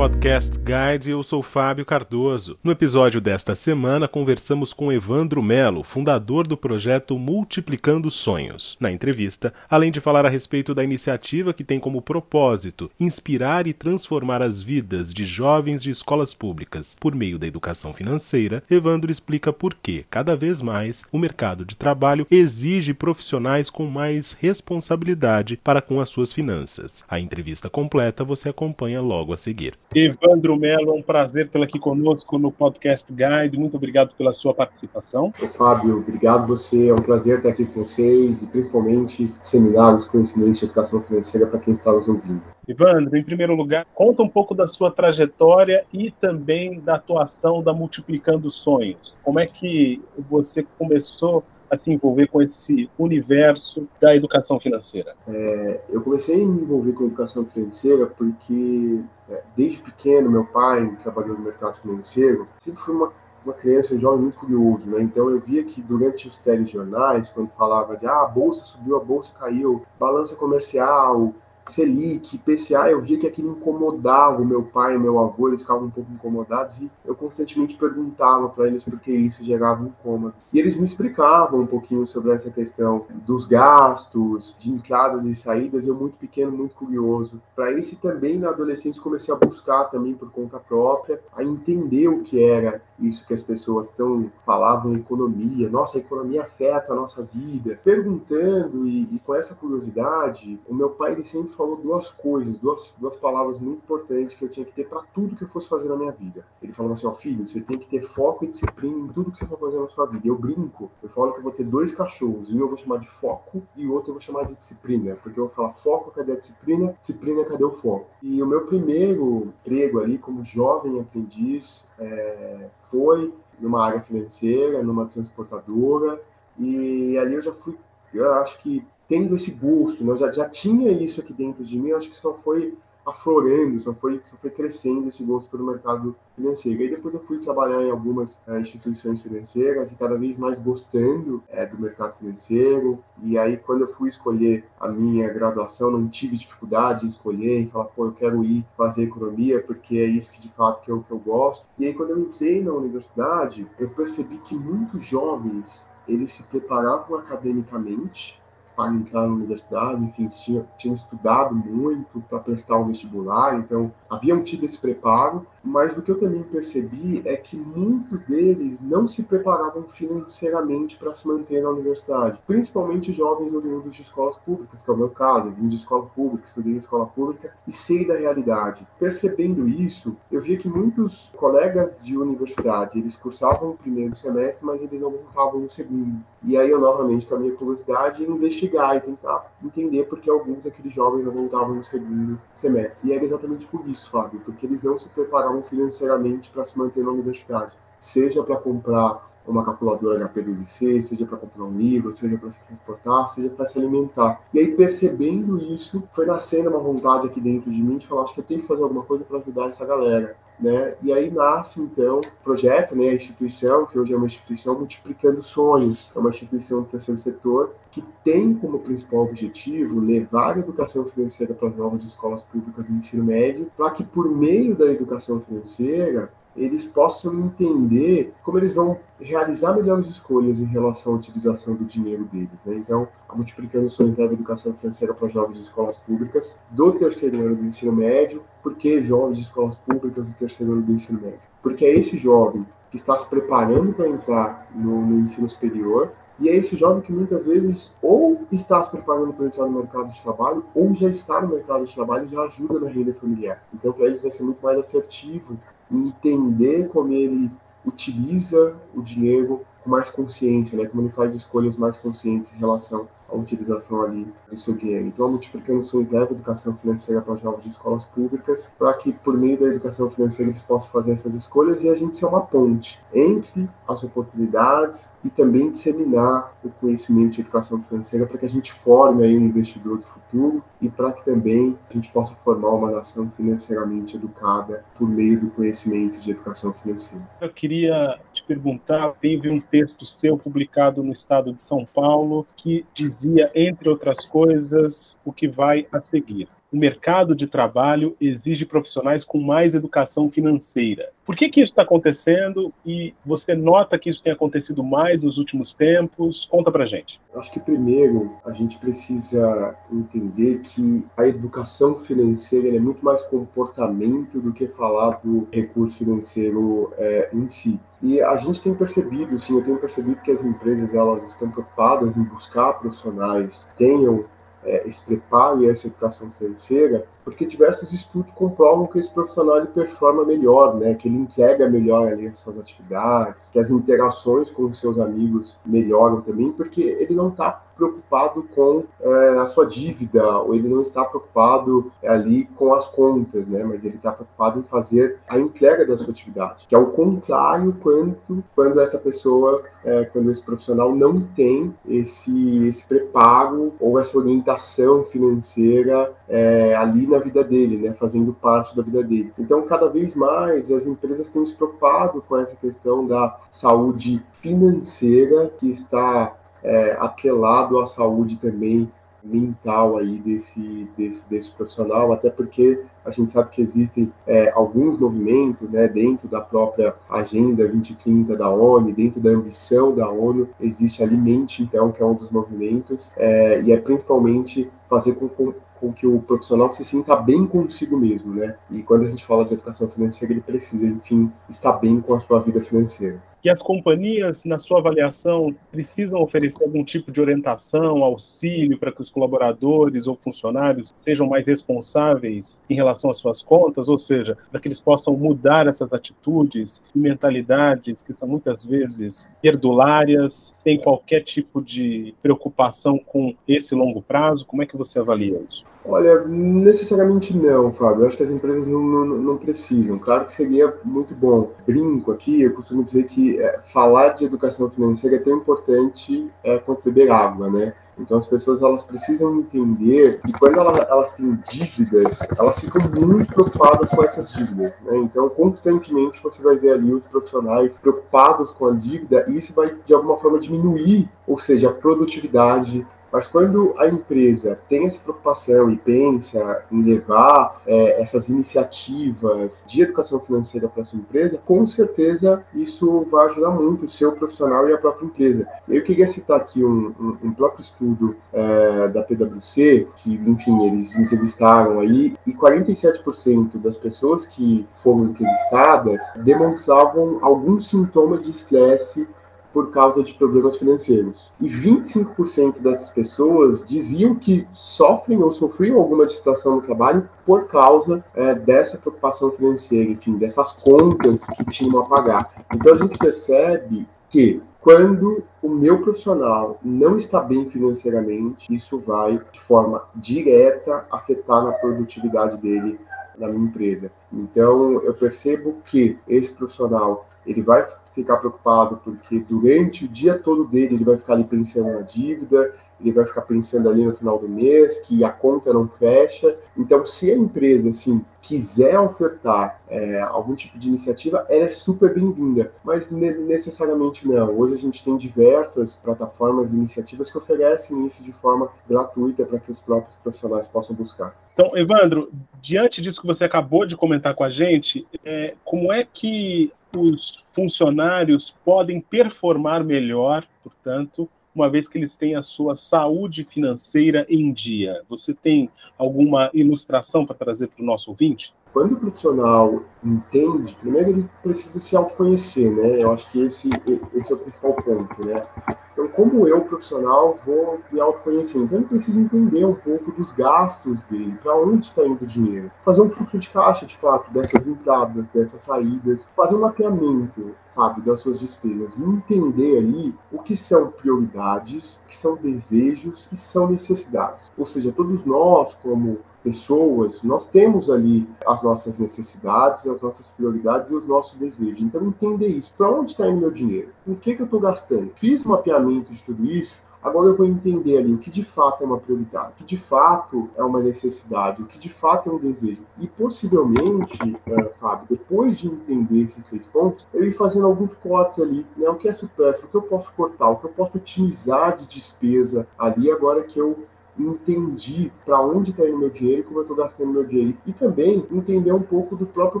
Podcast Guide, eu sou Fábio Cardoso. No episódio desta semana, conversamos com Evandro Melo, fundador do projeto Multiplicando Sonhos. Na entrevista, além de falar a respeito da iniciativa que tem como propósito inspirar e transformar as vidas de jovens de escolas públicas por meio da educação financeira, Evandro explica por que, cada vez mais, o mercado de trabalho exige profissionais com mais responsabilidade para com as suas finanças. A entrevista completa você acompanha logo a seguir. Evandro Melo, é um prazer tê-lo aqui conosco no Podcast Guide. Muito obrigado pela sua participação. Fábio, obrigado você. É um prazer estar aqui com vocês e principalmente disseminar os conhecimentos de educação financeira para quem está nos ouvindo. Evandro, em primeiro lugar, conta um pouco da sua trajetória e também da atuação da Multiplicando Sonhos. Como é que você começou a se envolver com esse universo da educação financeira? É, eu comecei a me envolver com educação financeira porque, é, desde pequeno, meu pai trabalhou no mercado financeiro, sempre foi uma uma criança, um jovem muito curioso, né? Então eu via que durante os telejornais, quando falava de ah, a bolsa subiu, a bolsa caiu, balança comercial, Selic, PCA, eu via que aquilo incomodava o meu pai e meu avô, eles ficavam um pouco incomodados e eu constantemente perguntava para eles por que isso gerava incômodo. E eles me explicavam um pouquinho sobre essa questão dos gastos, de entradas e saídas, eu muito pequeno, muito curioso. Para esse também na adolescência comecei a buscar também por conta própria, a entender o que era isso que as pessoas tão falavam economia, nossa, a economia afeta a nossa vida. Perguntando e, e com essa curiosidade, o meu pai ele sempre falou duas coisas, duas, duas palavras muito importantes que eu tinha que ter para tudo que eu fosse fazer na minha vida. Ele falou assim, ó, filho, você tem que ter foco e disciplina em tudo que você for fazer na sua vida. Eu brinco, eu falo que eu vou ter dois cachorros, um eu vou chamar de foco e o outro eu vou chamar de disciplina, porque eu vou falar foco, cadê a disciplina? Disciplina, cadê o foco? E o meu primeiro emprego ali como jovem aprendiz é, foi numa área financeira, numa transportadora, e ali eu já fui, eu acho que tendo esse gosto, né? já, já tinha isso aqui dentro de mim, acho que só foi aflorando, só foi, só foi crescendo esse gosto pelo mercado financeiro. E depois eu fui trabalhar em algumas é, instituições financeiras e cada vez mais gostando é, do mercado financeiro. E aí quando eu fui escolher a minha graduação, não tive dificuldade em escolher, em falar, pô, eu quero ir fazer economia porque é isso que de fato que eu, que eu gosto. E aí quando eu entrei na universidade, eu percebi que muitos jovens eles se preparavam academicamente para entrar na universidade, enfim, tinham, tinham estudado muito para prestar o vestibular, então haviam tido esse preparo, mas o que eu também percebi é que muitos deles não se preparavam financeiramente para se manter na universidade, principalmente jovens oriundos de escolas públicas, que é o meu caso, eu vim de escola pública, estudei em escola pública e sei da realidade. Percebendo isso, eu via que muitos colegas de universidade, eles cursavam o primeiro semestre, mas eles não voltavam no segundo. E aí eu novamente, com a minha curiosidade, investigar e tentar entender por que alguns daqueles jovens não voltavam no segundo semestre. E era exatamente por isso, Fábio, porque eles não se preparavam financeiramente para se manter na universidade. Seja para comprar uma calculadora HP2C, seja para comprar um livro, seja para se transportar, seja para se alimentar. E aí, percebendo isso, foi nascendo uma vontade aqui dentro de mim de falar, acho que eu tenho que fazer alguma coisa para ajudar essa galera. Né? E aí nasce então o projeto, né, a instituição, que hoje é uma instituição multiplicando sonhos, é uma instituição do terceiro setor que tem como principal objetivo levar a educação financeira para as novas escolas públicas do ensino médio, para que por meio da educação financeira eles possam entender como eles vão realizar melhores escolhas em relação à utilização do dinheiro deles. Né? Então, a Multiplicando Sonhos leva educação financeira para jovens de escolas públicas do terceiro ano do ensino médio. Por que jovens de escolas públicas do terceiro ano do ensino médio? Porque é esse jovem que está se preparando para entrar no, no ensino superior e é esse jovem que muitas vezes ou está se preparando para entrar no mercado de trabalho, ou já está no mercado de trabalho e já ajuda na renda familiar. Então, para eles vai ser muito mais assertivo entender como ele utiliza o dinheiro com mais consciência, né? Como ele faz escolhas mais conscientes em relação à utilização ali do seu dinheiro. Então, a Multiplicando Sonhos leva educação financeira para jovens de escolas públicas, para que, por meio da educação financeira, eles possam fazer essas escolhas e a gente ser uma ponte entre as oportunidades e também disseminar o conhecimento de educação financeira para que a gente forme aí um investidor do futuro e para que também a gente possa formar uma nação financeiramente educada por meio do conhecimento de educação financeira. Eu queria te perguntar, teve um texto seu publicado no estado de São Paulo que dizia, entre outras coisas, o que vai a seguir. O mercado de trabalho exige profissionais com mais educação financeira. Por que, que isso está acontecendo e você nota que isso tem acontecido mais nos últimos tempos? Conta para gente. Acho que primeiro a gente precisa entender que a educação financeira é muito mais comportamento do que falar do recurso financeiro é, em si. E a gente tem percebido, sim, eu tenho percebido que as empresas elas estão preocupadas em buscar profissionais tenham é, esse preparo e essa educação financeira porque diversos estudos comprovam que esse profissional ele performa melhor, né? Que ele entrega melhor ali as suas atividades, que as interações com os seus amigos melhoram também, porque ele não está preocupado com é, a sua dívida, ou ele não está preocupado ali com as contas, né? Mas ele está preocupado em fazer a entrega da sua atividade, que é o contrário quanto quando essa pessoa, é, quando esse profissional não tem esse esse preparo ou essa orientação financeira é, ali na vida dele, né, fazendo parte da vida dele. Então, cada vez mais as empresas têm se preocupado com essa questão da saúde financeira que está é, atrelado à saúde também mental aí desse, desse, desse profissional, até porque a gente sabe que existem é, alguns movimentos né, dentro da própria Agenda 2030 da ONU, dentro da ambição da ONU, existe a Alimente, então, que é um dos movimentos, é, e é principalmente fazer com, com, com, que o profissional se sinta bem consigo mesmo, né? E quando a gente fala de educação financeira, ele precisa, enfim, estar bem com a sua vida financeira. E as companhias, na sua avaliação, precisam oferecer algum tipo de orientação, auxílio para que os colaboradores ou funcionários sejam mais responsáveis em relação às suas contas, ou seja, para que eles possam mudar essas atitudes e mentalidades que são muitas vezes perdulárias, sem qualquer tipo de preocupação com esse longo prazo? Como é que você avalia isso? Olha, necessariamente não, Fábio. Eu acho que as empresas não, não, não, precisam. Claro que seria muito bom. Brinco aqui, eu costumo dizer que é, falar de educação financeira é tão importante é, quanto beber água, né? Então as pessoas elas precisam entender que quando elas, elas têm dívidas, elas ficam muito preocupadas com essas dívidas. Né? Então constantemente você vai ver ali os profissionais preocupados com a dívida e isso vai de alguma forma diminuir, ou seja, a produtividade, mas quando a empresa tem essa preocupação e pensa em levar é, essas iniciativas de educação financeira para sua empresa, com certeza isso vai ajudar muito o seu profissional e a própria empresa. Eu queria citar aqui um, um, um próprio estudo é, da PwC, que, enfim, eles entrevistaram aí, e 47% das pessoas que foram entrevistadas demonstravam algum sintoma de estresse por causa de problemas financeiros. E 25% dessas pessoas diziam que sofrem ou sofriam alguma distração no trabalho por causa é, dessa preocupação financeira, enfim, dessas contas que tinham a pagar. Então a gente percebe que quando o meu profissional não está bem financeiramente, isso vai de forma direta afetar na produtividade dele na minha empresa. Então eu percebo que esse profissional ele vai ficar preocupado, porque durante o dia todo dele ele vai ficar ali pensando na dívida, ele vai ficar pensando ali no final do mês que a conta não fecha. Então, se a empresa assim quiser ofertar é, algum tipo de iniciativa, ela é super bem-vinda, mas necessariamente não. Hoje a gente tem diversas plataformas e iniciativas que oferecem isso de forma gratuita para que os próprios profissionais possam buscar. Então, Evandro, diante disso que você acabou de comentar com a gente, é, como é que os funcionários podem performar melhor, portanto, uma vez que eles têm a sua saúde financeira em dia. Você tem alguma ilustração para trazer para o nosso ouvinte? Quando o profissional entende, primeiro ele precisa se autoconhecer, né? Eu acho que esse, esse é o principal ponto, né? Então, como eu, profissional, vou me autoconhecer? Então, eu preciso entender um pouco dos gastos dele, para onde está indo o dinheiro. Fazer um fluxo de caixa, de fato, dessas entradas, dessas saídas. Fazer um mapeamento, sabe, das suas despesas. E entender ali o que são prioridades, o que são desejos, que são necessidades. Ou seja, todos nós, como pessoas, nós temos ali as nossas necessidades, as nossas prioridades e os nossos desejos. Então, entender isso. Para onde está indo meu dinheiro? O que, que eu estou gastando? Fiz um mapeamento de tudo isso. Agora eu vou entender ali o que de fato é uma prioridade, o que de fato é uma necessidade, o que de fato é um desejo. E possivelmente, é, Fábio, depois de entender esses três pontos, eu ir fazendo alguns cortes ali, né? O que é supérfluo, o que eu posso cortar, o que eu posso otimizar de despesa ali agora que eu entendi para onde está indo meu dinheiro e como eu estou gastando meu dinheiro. E também entender um pouco do próprio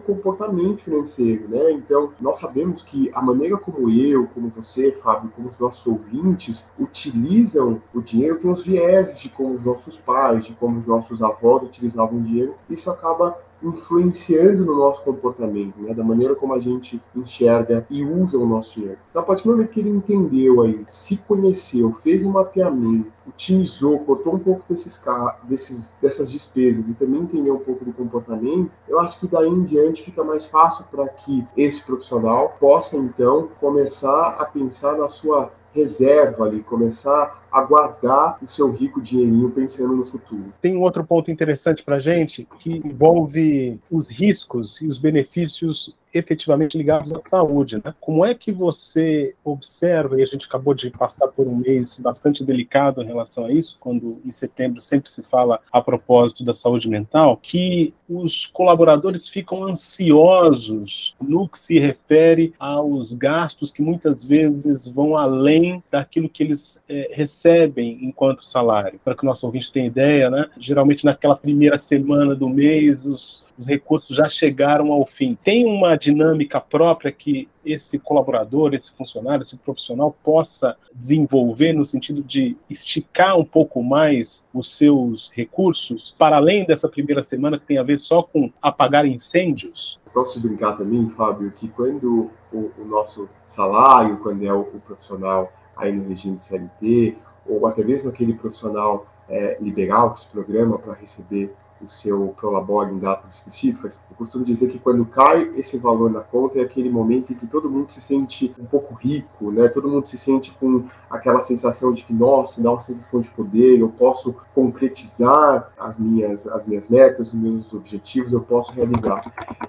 comportamento financeiro, né? Então, nós sabemos que a maneira como eu, como você, Fábio, como os nossos ouvintes utilizam o dinheiro tem os vieses de como os nossos pais, de como os nossos avós utilizavam o dinheiro. Isso acaba influenciando no nosso comportamento, né, da maneira como a gente enxerga e usa o nosso dinheiro. Então, a partir do momento que ele entendeu aí, se conheceu, fez um mapeamento, otimizou, cortou um pouco desses, desses, dessas despesas e também entendeu um pouco do comportamento, eu acho que daí em diante fica mais fácil para que esse profissional possa então começar a pensar na sua reserva ali, começar a guardar o seu rico dinheirinho pensando no futuro. Tem um outro ponto interessante para gente que envolve os riscos e os benefícios efetivamente ligados à saúde. Né? Como é que você observa, e a gente acabou de passar por um mês bastante delicado em relação a isso, quando em setembro sempre se fala a propósito da saúde mental, que os colaboradores ficam ansiosos no que se refere aos gastos que muitas vezes vão além daquilo que eles é, recebem enquanto salário. Para que o nosso ouvinte tenha ideia, né? geralmente naquela primeira semana do mês, os os recursos já chegaram ao fim. Tem uma dinâmica própria que esse colaborador, esse funcionário, esse profissional possa desenvolver no sentido de esticar um pouco mais os seus recursos para além dessa primeira semana que tem a ver só com apagar incêndios? Posso brincar também, Fábio, que quando o, o nosso salário, quando é o, o, profissional aí no regime CLT, ou até mesmo aquele profissional é, liberal que se programa para receber o seu prolabore em datas específicas, eu costumo dizer que quando cai esse valor na conta é aquele momento em que todo mundo se sente um pouco rico, né? Todo mundo se sente com aquela sensação de que, nossa, dá uma sensação de poder, eu posso concretizar as minhas, as minhas metas, os meus objetivos, eu posso realizar.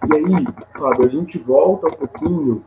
E aí, Fábio, a gente volta um pouquinho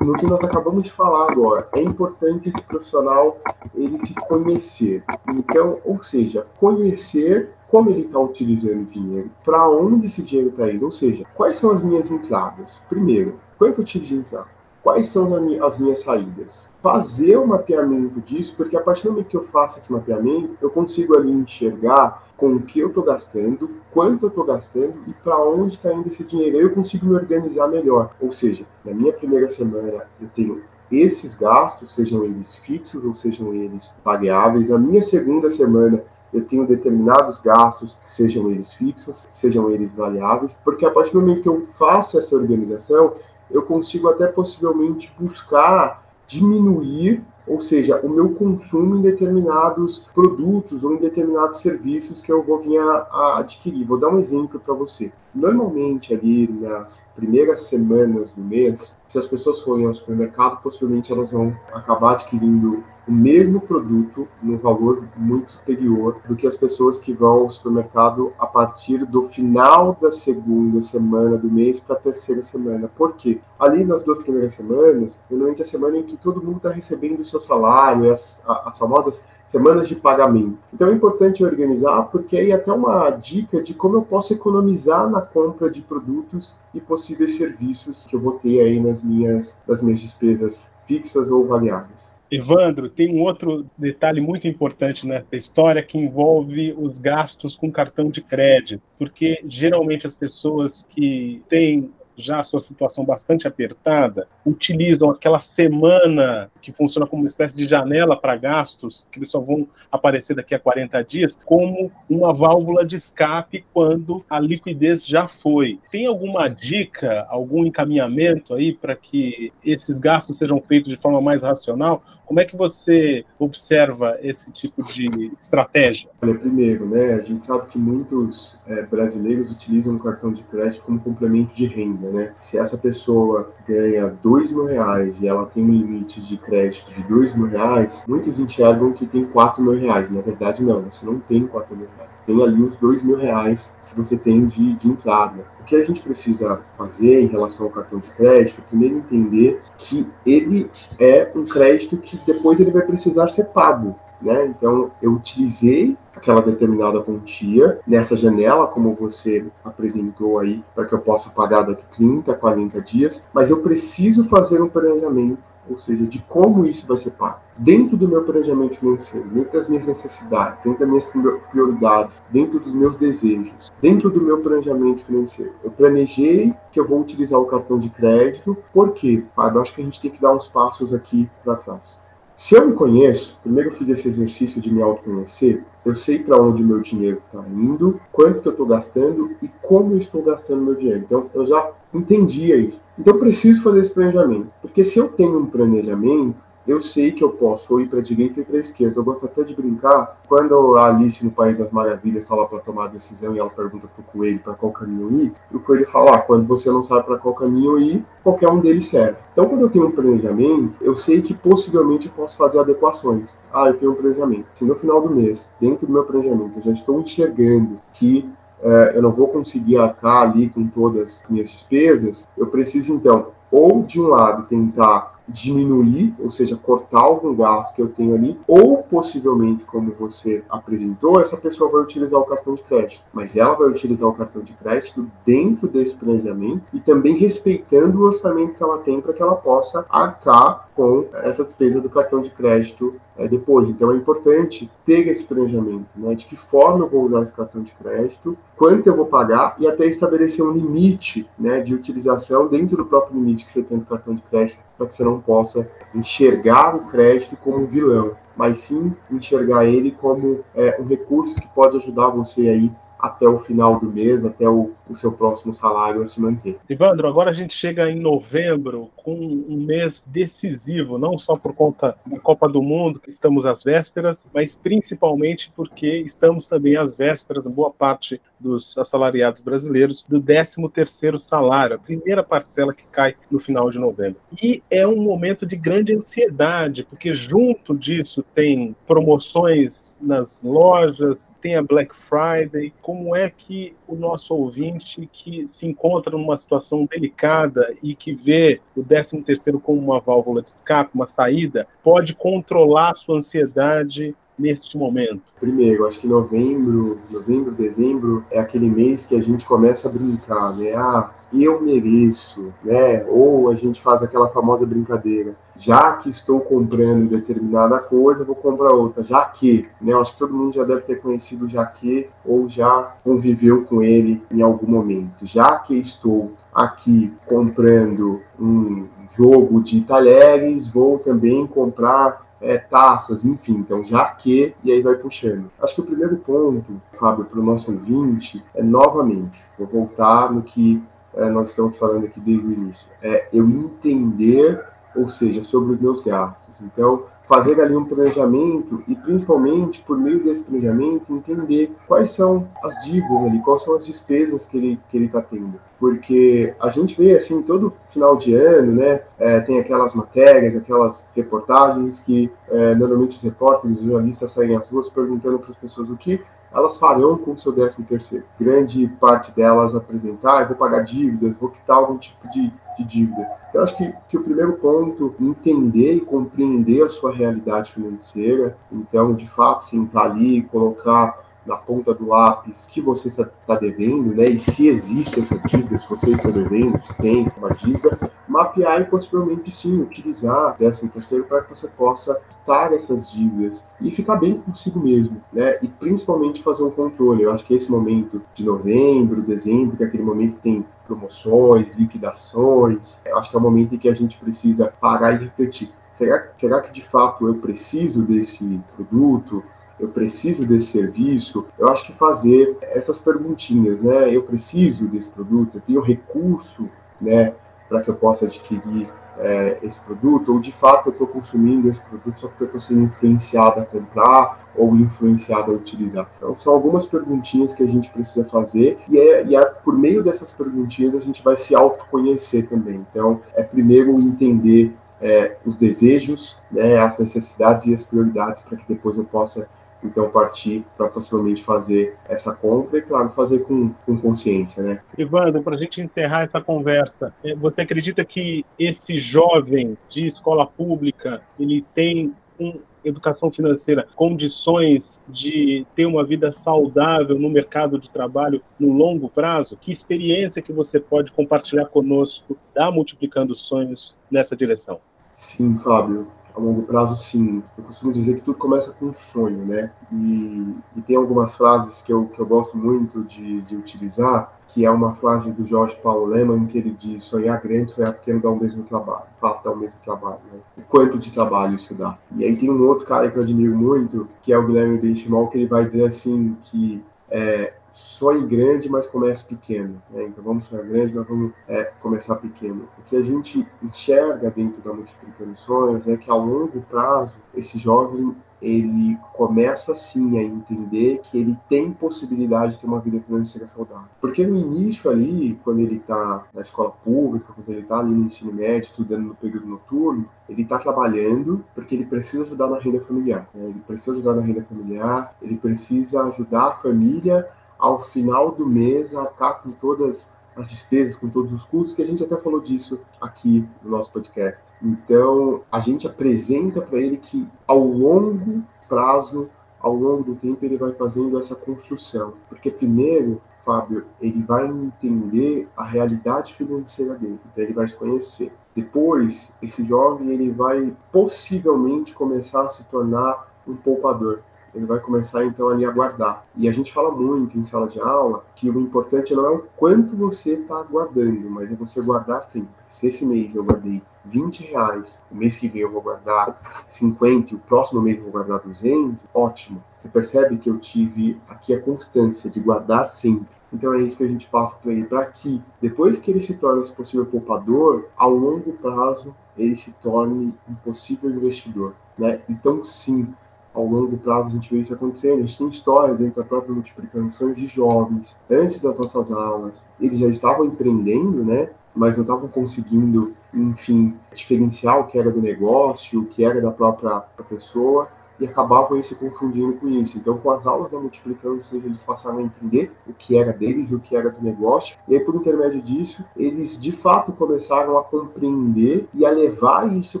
no que nós acabamos de falar agora. É importante esse profissional ele se conhecer. Então, ou seja, conhecer como ele está utilizando o dinheiro, para onde esse dinheiro está indo, ou seja, quais são as minhas entradas. Primeiro, quanto eu tive de entrada? Quais são as minhas saídas? Fazer o mapeamento disso, porque a partir do momento que eu faço esse mapeamento, eu consigo ali enxergar com o que eu estou gastando, quanto eu estou gastando e para onde está indo esse dinheiro. Eu consigo me organizar melhor. Ou seja, na minha primeira semana eu tenho esses gastos, sejam eles fixos ou sejam eles variáveis. Na minha segunda semana eu tenho determinados gastos, sejam eles fixos, sejam eles variáveis, porque a partir do momento que eu faço essa organização, eu consigo até possivelmente buscar diminuir, ou seja, o meu consumo em determinados produtos ou em determinados serviços que eu vou vir a, adquirir. Vou dar um exemplo para você. Normalmente, ali nas primeiras semanas do mês, se as pessoas forem ao supermercado, possivelmente elas vão acabar adquirindo o mesmo produto no valor muito superior do que as pessoas que vão ao supermercado a partir do final da segunda semana do mês para a terceira semana. Por quê? Ali nas duas primeiras semanas, normalmente é a semana em que todo mundo está recebendo o seu salário, as, as famosas semanas de pagamento. Então é importante organizar, porque aí até uma dica de como eu posso economizar na compra de produtos e possíveis serviços que eu vou ter aí nas minhas, nas minhas despesas fixas ou variáveis. Evandro, tem um outro detalhe muito importante nessa história que envolve os gastos com cartão de crédito, porque geralmente as pessoas que têm já a sua situação bastante apertada, utilizam aquela semana que funciona como uma espécie de janela para gastos, que eles só vão aparecer daqui a 40 dias, como uma válvula de escape quando a liquidez já foi. Tem alguma dica, algum encaminhamento aí para que esses gastos sejam feitos de forma mais racional? Como é que você observa esse tipo de estratégia? Olha, primeiro, né, a gente sabe que muitos é, brasileiros utilizam o cartão de crédito como complemento de renda, né? Se essa pessoa ganha dois mil reais e ela tem um limite de crédito de dois mil reais, muitos enxergam que tem quatro mil reais. Na verdade, não, você não tem quatro mil reais. Tem ali os dois mil reais que você tem de, de entrada que a gente precisa fazer em relação ao cartão de crédito, primeiro entender que ele é um crédito que depois ele vai precisar ser pago. Né? Então, eu utilizei aquela determinada quantia nessa janela, como você apresentou aí, para que eu possa pagar daqui 30, 40 dias, mas eu preciso fazer um planejamento ou seja, de como isso vai ser pago. Dentro do meu planejamento financeiro, dentro das minhas necessidades, dentro das minhas prioridades, dentro dos meus desejos, dentro do meu planejamento financeiro. Eu planejei que eu vou utilizar o cartão de crédito, por quê? Eu acho que a gente tem que dar uns passos aqui para trás. Se eu me conheço, primeiro eu fiz esse exercício de me autoconhecer, eu sei para onde meu dinheiro está indo, quanto que eu estou gastando e como eu estou gastando meu dinheiro. Então, eu já entendi aí. Então, eu preciso fazer esse planejamento. Porque se eu tenho um planejamento, eu sei que eu posso ir para a direita e para a esquerda. Eu gosto até de brincar, quando a Alice no País das Maravilhas está lá para tomar a decisão e ela pergunta para o coelho para qual caminho ir, o coelho fala: ah, quando você não sabe para qual caminho ir, qualquer um deles serve. Então, quando eu tenho um planejamento, eu sei que possivelmente eu posso fazer adequações. Ah, eu tenho um planejamento. Se no final do mês, dentro do meu planejamento, eu já estou enxergando que é, eu não vou conseguir arcar ali com todas as minhas despesas, eu preciso então, ou de um lado, tentar diminuir, ou seja, cortar algum gasto que eu tenho ali, ou possivelmente, como você apresentou, essa pessoa vai utilizar o cartão de crédito, mas ela vai utilizar o cartão de crédito dentro desse planejamento e também respeitando o orçamento que ela tem para que ela possa arcar com essa despesa do cartão de crédito é, depois. Então é importante ter esse planejamento, né? De que forma eu vou usar esse cartão de crédito, quanto eu vou pagar e até estabelecer um limite, né, de utilização dentro do próprio limite que você tem do cartão de crédito, para que você não possa enxergar o crédito como um vilão, mas sim enxergar ele como é, um recurso que pode ajudar você aí até o final do mês, até o, o, seu próximo salário a se manter. Ivandro, agora a gente chega em novembro um mês decisivo, não só por conta da Copa do Mundo, que estamos às vésperas, mas principalmente porque estamos também às vésperas, boa parte dos assalariados brasileiros, do 13º salário, a primeira parcela que cai no final de novembro. E é um momento de grande ansiedade, porque junto disso tem promoções nas lojas, tem a Black Friday, como é que o nosso ouvinte que se encontra numa situação delicada e que vê o 13 terceiro como uma válvula de escape, uma saída, pode controlar a sua ansiedade neste momento? Primeiro, acho que novembro, novembro, dezembro é aquele mês que a gente começa a brincar, né? Ah, eu mereço, né? Ou a gente faz aquela famosa brincadeira, já que estou comprando determinada coisa, vou comprar outra, já que, né? Acho que todo mundo já deve ter conhecido já que ou já conviveu com ele em algum momento. Já que estou aqui comprando um jogo de talheres, vou também comprar é, taças, enfim, então já que, e aí vai puxando. Acho que o primeiro ponto, Fábio, para o nosso ouvinte, é novamente, vou voltar no que é, nós estamos falando aqui desde o início, é eu entender, ou seja, sobre os meus gastos. Então, fazer ali um planejamento e, principalmente, por meio desse planejamento, entender quais são as dívidas ali, quais são as despesas que ele que ele está tendo. Porque a gente vê, assim, todo final de ano, né, é, tem aquelas matérias, aquelas reportagens que é, normalmente os repórteres, os jornalistas saem às ruas perguntando para as pessoas o que elas farão com o seu 13 terceiro. Grande parte delas apresentar, ah, vou pagar dívidas, vou quitar algum tipo de, de dívida. Eu acho que, que o primeiro ponto, entender e compreender a sua realidade financeira, então, de fato, sentar ali e colocar na ponta do lápis que você está devendo, né? E se existe essa dívida, se você está devendo, se tem uma dívida, mapear e possivelmente sim utilizar 13 terceiro para que você possa quitar essas dívidas e ficar bem consigo mesmo, né? E principalmente fazer um controle. Eu acho que esse momento de novembro, dezembro, que é aquele momento que tem promoções, liquidações, eu acho que é o momento em que a gente precisa parar e refletir. Será, será que de fato eu preciso desse produto? Eu preciso desse serviço, eu acho que fazer essas perguntinhas, né? Eu preciso desse produto, eu tenho recurso, né, para que eu possa adquirir é, esse produto, ou de fato eu estou consumindo esse produto só porque eu estou sendo influenciado a comprar ou influenciado a utilizar. Então, são algumas perguntinhas que a gente precisa fazer, e, é, e é por meio dessas perguntinhas a gente vai se autoconhecer também. Então, é primeiro entender é, os desejos, né, as necessidades e as prioridades, para que depois eu possa então partir para possivelmente fazer essa compra e, claro, fazer com, com consciência, né? Ivandro, para a gente encerrar essa conversa, é, você acredita que esse jovem de escola pública, ele tem um, educação financeira, condições de ter uma vida saudável no mercado de trabalho no longo prazo? Que experiência que você pode compartilhar conosco da Multiplicando Sonhos nessa direção? Sim, Fábio. A longo prazo, sim. Eu costumo dizer que tudo começa com um sonho, né? E, e tem algumas frases que eu, que eu gosto muito de, de utilizar, que é uma frase do Jorge Paulo Leman, que ele diz: sonhar grande, sonhar pequeno dá o mesmo trabalho. Fato dá o mesmo trabalho. Né? O quanto de trabalho isso dá. E aí tem um outro cara que eu admiro muito, que é o Guilherme Benchimol, que ele vai dizer assim: que é, sonhe grande, mas comece pequeno. Né? Então vamos sonhar grande, mas vamos é, começar pequeno. O que a gente enxerga dentro da Multiplicando Sonhos é que a longo prazo esse jovem ele começa sim a entender que ele tem possibilidade de ter uma vida financeira saudável. Porque no início ali, quando ele está na escola pública, quando ele está ali no ensino médio, estudando no período noturno, ele está trabalhando porque ele precisa ajudar na renda familiar. Né? Ele precisa ajudar na renda familiar, ele precisa ajudar a família ao final do mês arcar com todas as despesas, com todos os custos, que a gente até falou disso aqui no nosso podcast. Então, a gente apresenta para ele que ao longo prazo, ao longo do tempo, ele vai fazendo essa construção. Porque primeiro, Fábio, ele vai entender a realidade financeira dele, então ele vai se conhecer. Depois, esse jovem ele vai possivelmente começar a se tornar um poupador ele vai começar então ali a guardar. E a gente fala muito em sala de aula que o importante não é o quanto você está guardando, mas é você guardar sempre. Se esse mês eu guardei 20 reais, o mês que vem eu vou guardar 50, o próximo mês eu vou guardar 200, ótimo. Você percebe que eu tive aqui a constância de guardar sempre. Então é isso que a gente passa para ele, para que depois que ele se torne esse possível poupador, ao longo prazo ele se torne um possível investidor. Né? Então, sim, ao longo prazo a gente vê isso acontecendo. A gente tem histórias dentro da própria Multiplicando Sonhos de jovens, antes das nossas aulas, eles já estavam empreendendo, né? Mas não estavam conseguindo, enfim, diferenciar o que era do negócio, o que era da própria pessoa, e acabavam se confundindo com isso. Então, com as aulas da Multiplicando, eles passaram a entender o que era deles e o que era do negócio, e aí, por intermédio disso, eles de fato começaram a compreender e a levar isso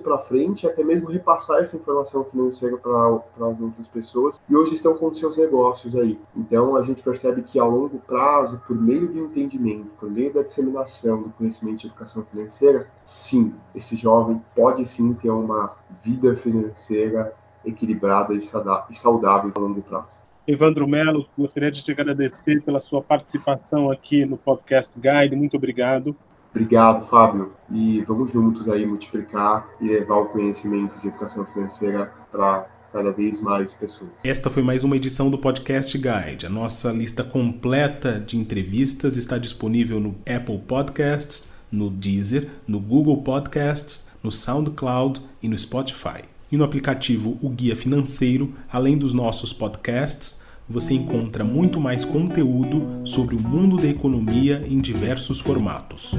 para frente, até mesmo repassar essa informação financeira para as outras pessoas, e hoje estão com seus negócios aí. Então, a gente percebe que a longo prazo, por meio do entendimento, por meio da disseminação do conhecimento de educação financeira, sim, esse jovem pode sim ter uma vida financeira equilibrada e saudável a longo prazo. Evandro Melo, gostaria de te agradecer pela sua participação aqui no Podcast Guide. Muito obrigado. Obrigado, Fábio. E vamos juntos aí multiplicar e levar o conhecimento de educação financeira para cada vez mais pessoas. Esta foi mais uma edição do Podcast Guide. A nossa lista completa de entrevistas está disponível no Apple Podcasts, no Deezer, no Google Podcasts, no SoundCloud e no Spotify. E no aplicativo O Guia Financeiro, além dos nossos podcasts, você encontra muito mais conteúdo sobre o mundo da economia em diversos formatos.